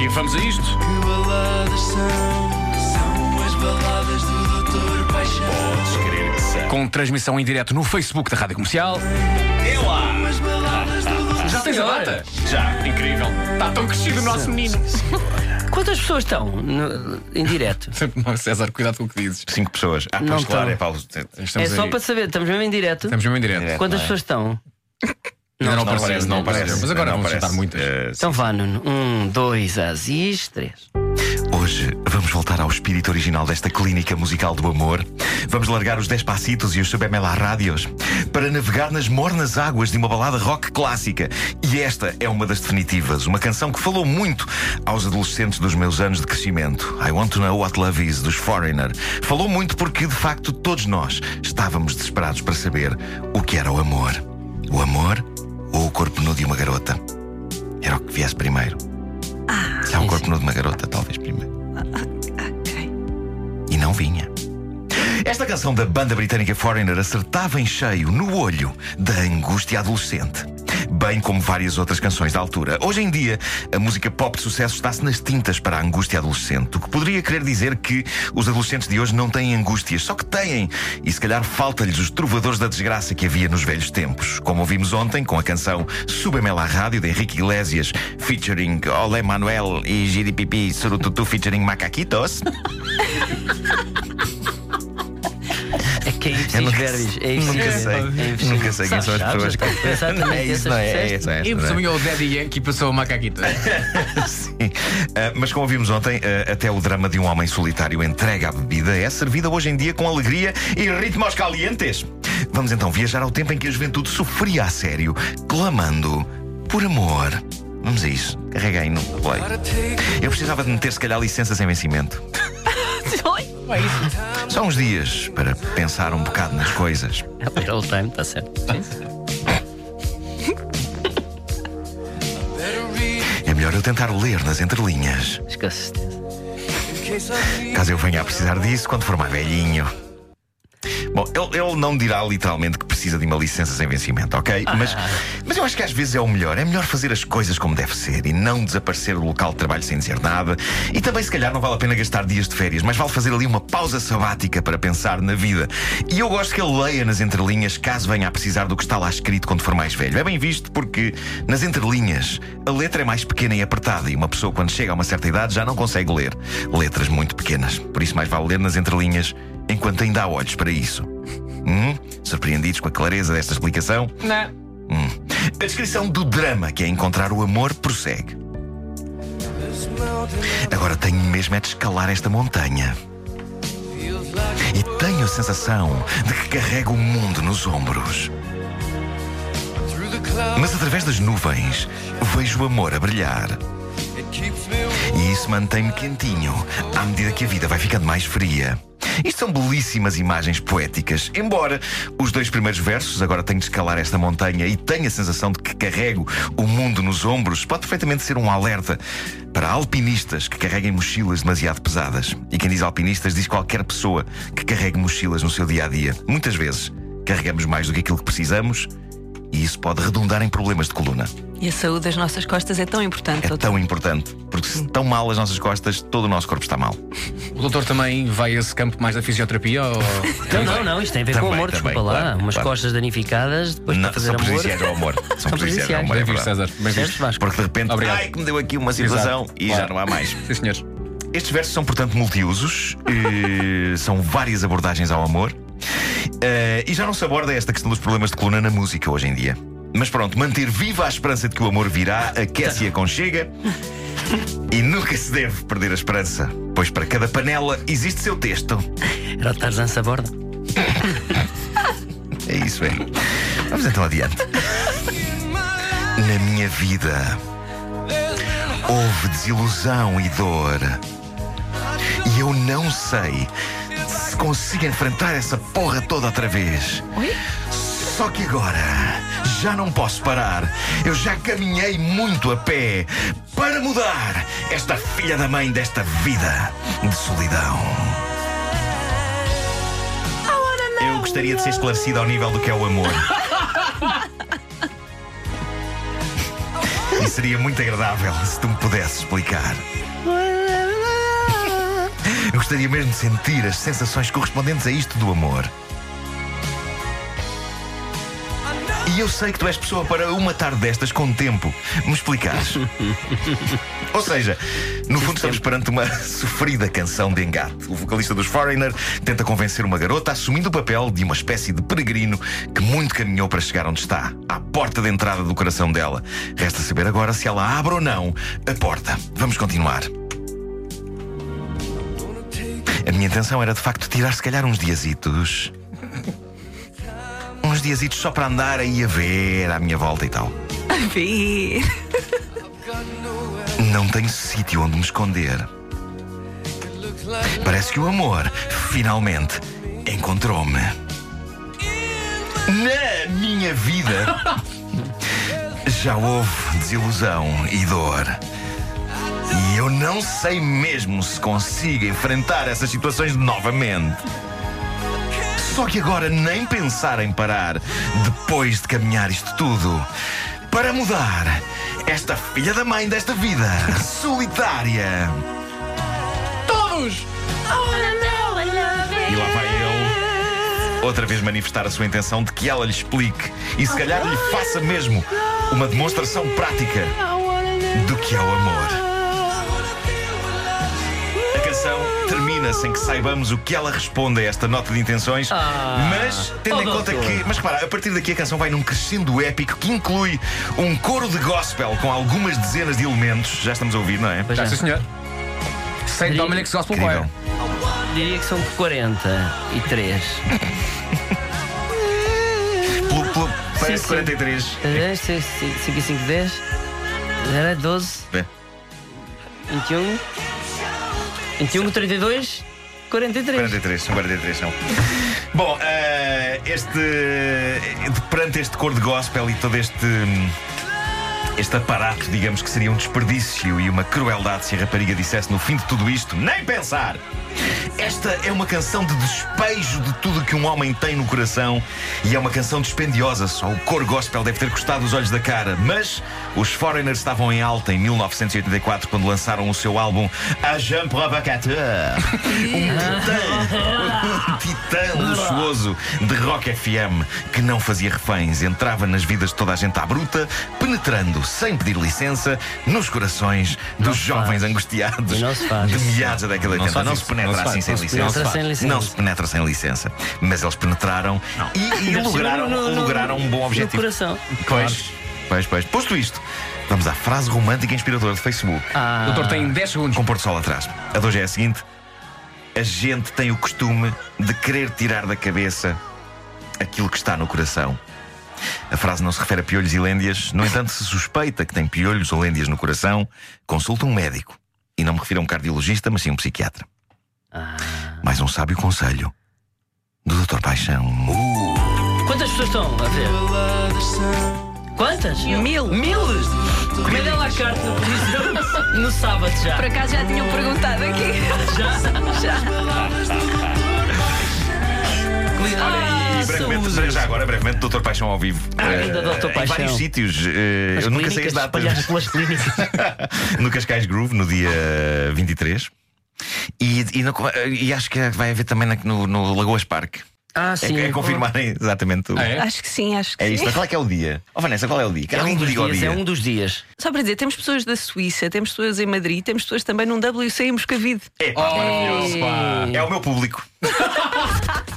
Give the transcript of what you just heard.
E vamos a isto. Que baladas são? São as baladas do Doutor Paixão. Podes crer que são. Com transmissão em direto no Facebook da Rádio Comercial. É lá! As baladas do Doutor Já tens a data? Já. Incrível. Está tão crescido o nosso menino. Quantas pessoas estão no- em direto? Não, César, cuidado com o que dizes. Cinco pessoas. Ah, Não pois claro, estão. é Paulo. É só aí. para saber, estamos mesmo em direto. Estamos mesmo em direto. Direto. Quantas não é? pessoas estão? Ainda não, Não aparece, parece, não parece. Mas agora Não vamos parece. juntar muitas. Eh, Então vá, Nuno. Um, dois, Aziz, três. Hoje vamos voltar ao espírito original desta clínica musical do amor. Vamos largar os 10 passitos e os subemela rádios para navegar nas mornas águas de uma balada rock clássica. E esta é uma das definitivas, uma canção que falou muito aos adolescentes dos meus anos de crescimento. I Want to Know What Love Is, dos Foreigner. Falou muito porque, de facto, todos nós estávamos desesperados para saber o que era o amor. O amor ou o corpo nu de uma garota? Era o que viesse primeiro. Já o sim, corpo nu de uma garota, talvez primeiro. E não vinha. Esta canção da banda britânica Foreigner acertava em cheio no olho da angústia adolescente. Bem como várias outras canções da altura. Hoje em dia, a música pop de sucesso está-se nas tintas para a angústia adolescente. O que poderia querer dizer que os adolescentes de hoje não têm angústias, só que têm. E se calhar falta-lhes os trovadores da desgraça que havia nos velhos tempos. Como ouvimos ontem com a canção Subemela à Rádio de Henrique Iglesias, featuring Olé Manuel e Giripipi Surututu featuring Macaquitos. É que é Eu impossível nunca- verbis. É Nunca impossível. sei. É. Nunca sei quem são as pessoas é isso, não é? É isso, é E por não é? cima o Daddy Yankee passou a macaquita. Sim. Ah, mas como ouvimos ontem, ah, até o drama de um homem solitário entregue à bebida é servida hoje em dia com alegria e ritmos calientes. Vamos então viajar ao tempo em que a juventude sofria a sério, clamando por amor. Vamos a isso. Carrega aí no play. Eu precisava de meter, se calhar, licença sem vencimento. Só uns dias para pensar um bocado nas coisas. É Little time, está certo. É melhor eu tentar ler nas entrelinhas. A certeza. Caso eu venha a precisar disso quando for mais velhinho. Bom, ele, ele não dirá literalmente que precisa de uma licença sem vencimento, ok? Mas, mas eu acho que às vezes é o melhor. É melhor fazer as coisas como deve ser e não desaparecer do local de trabalho sem dizer nada. E também, se calhar, não vale a pena gastar dias de férias, mas vale fazer ali uma pausa sabática para pensar na vida. E eu gosto que ele leia nas entrelinhas caso venha a precisar do que está lá escrito quando for mais velho. É bem visto porque nas entrelinhas a letra é mais pequena e apertada e uma pessoa, quando chega a uma certa idade, já não consegue ler letras muito pequenas. Por isso, mais vale ler nas entrelinhas enquanto ainda há olhos para isso. Hum? Surpreendidos com a clareza desta explicação? Não. Hum. A descrição do drama que é encontrar o amor prossegue. Agora tenho mesmo é de escalar esta montanha. E tenho a sensação de que carrego o mundo nos ombros. Mas através das nuvens vejo o amor a brilhar. E isso mantém-me quentinho à medida que a vida vai ficando mais fria. Isto são belíssimas imagens poéticas. Embora os dois primeiros versos, agora tenho de escalar esta montanha e tenho a sensação de que carrego o mundo nos ombros, pode perfeitamente ser um alerta para alpinistas que carreguem mochilas demasiado pesadas. E quem diz alpinistas diz qualquer pessoa que carregue mochilas no seu dia a dia. Muitas vezes carregamos mais do que aquilo que precisamos e isso pode redundar em problemas de coluna. E a saúde das nossas costas é tão importante. É doutor. tão importante, porque se estão mal as nossas costas, todo o nosso corpo está mal. O doutor também vai a esse campo mais da fisioterapia? Ou... Não, não, não, isto tem a ver com Também, amor, também, desculpa lá. claro, Umas claro. costas danificadas, depois Não, para fazer são amor. prejudiciais ao amor. São prejudiciais ao amor, Bem visto, verdade. César. Bem Certo, visto. Vasco? Porque de repente, Obrigado. ai, que me deu aqui uma situação Exato. e Claro. já não há mais. Sim, senhores. Estes versos são, portanto, multiusos, eh, são várias abordagens ao amor. Eh, e já não se aborda esta questão dos problemas de coluna na música hoje em dia. Mas pronto, manter viva a esperança de que o amor virá, aquece e aconchega. E nunca se deve perder a esperança, pois para cada panela existe seu texto. Era o Tarzan se aborda. É isso, é. Vamos então adiante. Na minha vida houve desilusão e dor. E eu não sei se consigo enfrentar essa porra toda outra vez. Só que agora já não posso parar. Eu já caminhei muito a pé para mudar esta filha da mãe desta vida de solidão. Eu gostaria de ser esclarecido ao nível do que é o amor. E seria muito agradável se tu me pudesses explicar. Eu gostaria mesmo de sentir as sensações correspondentes a isto do amor. E eu sei que tu és pessoa para uma tarde destas com tempo me explicares. Ou seja, no fundo estamos perante uma sofrida canção de engate. O vocalista dos Foreigner tenta convencer uma garota assumindo o papel de uma espécie de peregrino que muito caminhou para chegar onde está, à porta de entrada do coração dela. Resta saber agora se ela abre ou não a porta. Vamos continuar. A minha intenção era de facto tirar se calhar uns diazitos. Uns diazitos só para andar aí a ver à minha volta e tal. A ver. Não tenho sítio onde me esconder. Parece que o amor finalmente encontrou-me. Na minha vida já houve desilusão e dor. E eu não sei mesmo se consigo enfrentar essas situações novamente. Só que agora nem pensar em parar depois de caminhar isto tudo para mudar esta filha da mãe desta vida solitária. Todos! E lá vai ele outra vez manifestar a sua intenção de que ela lhe explique e se calhar lhe faça mesmo uma demonstração prática do que é o amor. A canção termina sem que saibamos o que ela responde a esta nota de intenções, Ah, mas tendo em oh, conta doutor. que. Mas repara, a partir daqui a canção vai num crescendo épico que inclui um coro de gospel com algumas dezenas de elementos. Já estamos a ouvir, não é? Pois Já, é. sim, senhor. Sem Diria- Dominic Gospel Incrível. Choir. Diria que são 43. Pelo- pelo- Parece sim. 43. 5 e 5, 10. 0, 12, Vê. 21. 21, 32, 43. 43, são 43, são. Bom, eh, este. Perante este cor de gospel e todo este. Este aparato, digamos que seria um desperdício e uma crueldade se a rapariga dissesse no fim de tudo isto, nem pensar! Esta é uma canção de despejo de tudo que um homem tem no coração e é uma canção dispendiosa. Só o cor gospel deve ter custado os olhos da cara. Mas os Foreigners estavam em alta em 1984 quando lançaram o seu álbum Agent Provocateur. Um titã, um titã luxuoso de rock FM que não fazia reféns, entrava nas vidas de toda a gente à bruta, penetrando, sem pedir licença, nos corações dos se jovens faz. angustiados não de meados da década de Não se 80. faz Não se penetra Não assim sem Não se licença. Não se penetra sem licença. Mas eles penetraram e, e lograram, no- no- lograram um bom objetivo. coração. Pois, pois, pois. Posto isto, vamos à frase romântica e inspiradora de Facebook. Ah, Doutor, tem 10 segundos. Com Porto Sol atrás. A de hoje é a seguinte: A gente tem o costume de querer tirar da cabeça aquilo que está no coração. A frase não se refere a piolhos e lêndias. No entanto, se suspeita que tem piolhos ou lêndias no coração, consulta um médico. E não me refiro a um cardiologista, mas sim a um psiquiatra. Mais um sábio conselho do Dr. Paixão. Quantas pessoas estão a ver? Quantas? Mil. Mil? Comida à la carte no Coliseu no sábado já. Por acaso já tinham perguntado aqui. Ah, saúde. já agora, brevemente, Dr. Paixão ao vivo. ainda Eh, Dr. Em Paixão. vários sítios. Eh, eu nunca sei as datas. pelas clínicas. no Cascais Groove, no dia 23. E, e, no- e acho que vai haver também no, no Lagoas Park. Ah, É, sim. é confirmarem exatamente o. Ah, é? Acho que sim, acho que É sim. isto. Qual é que é o dia? Oh, Vanessa, qual é o dia? É um, dos dias, dia. é um dos dias. Só para dizer, temos pessoas da Suíça, temos pessoas em Madrid, temos pessoas também num WC em Moscavide. É, pá, maravilhoso. pá. É o meu público.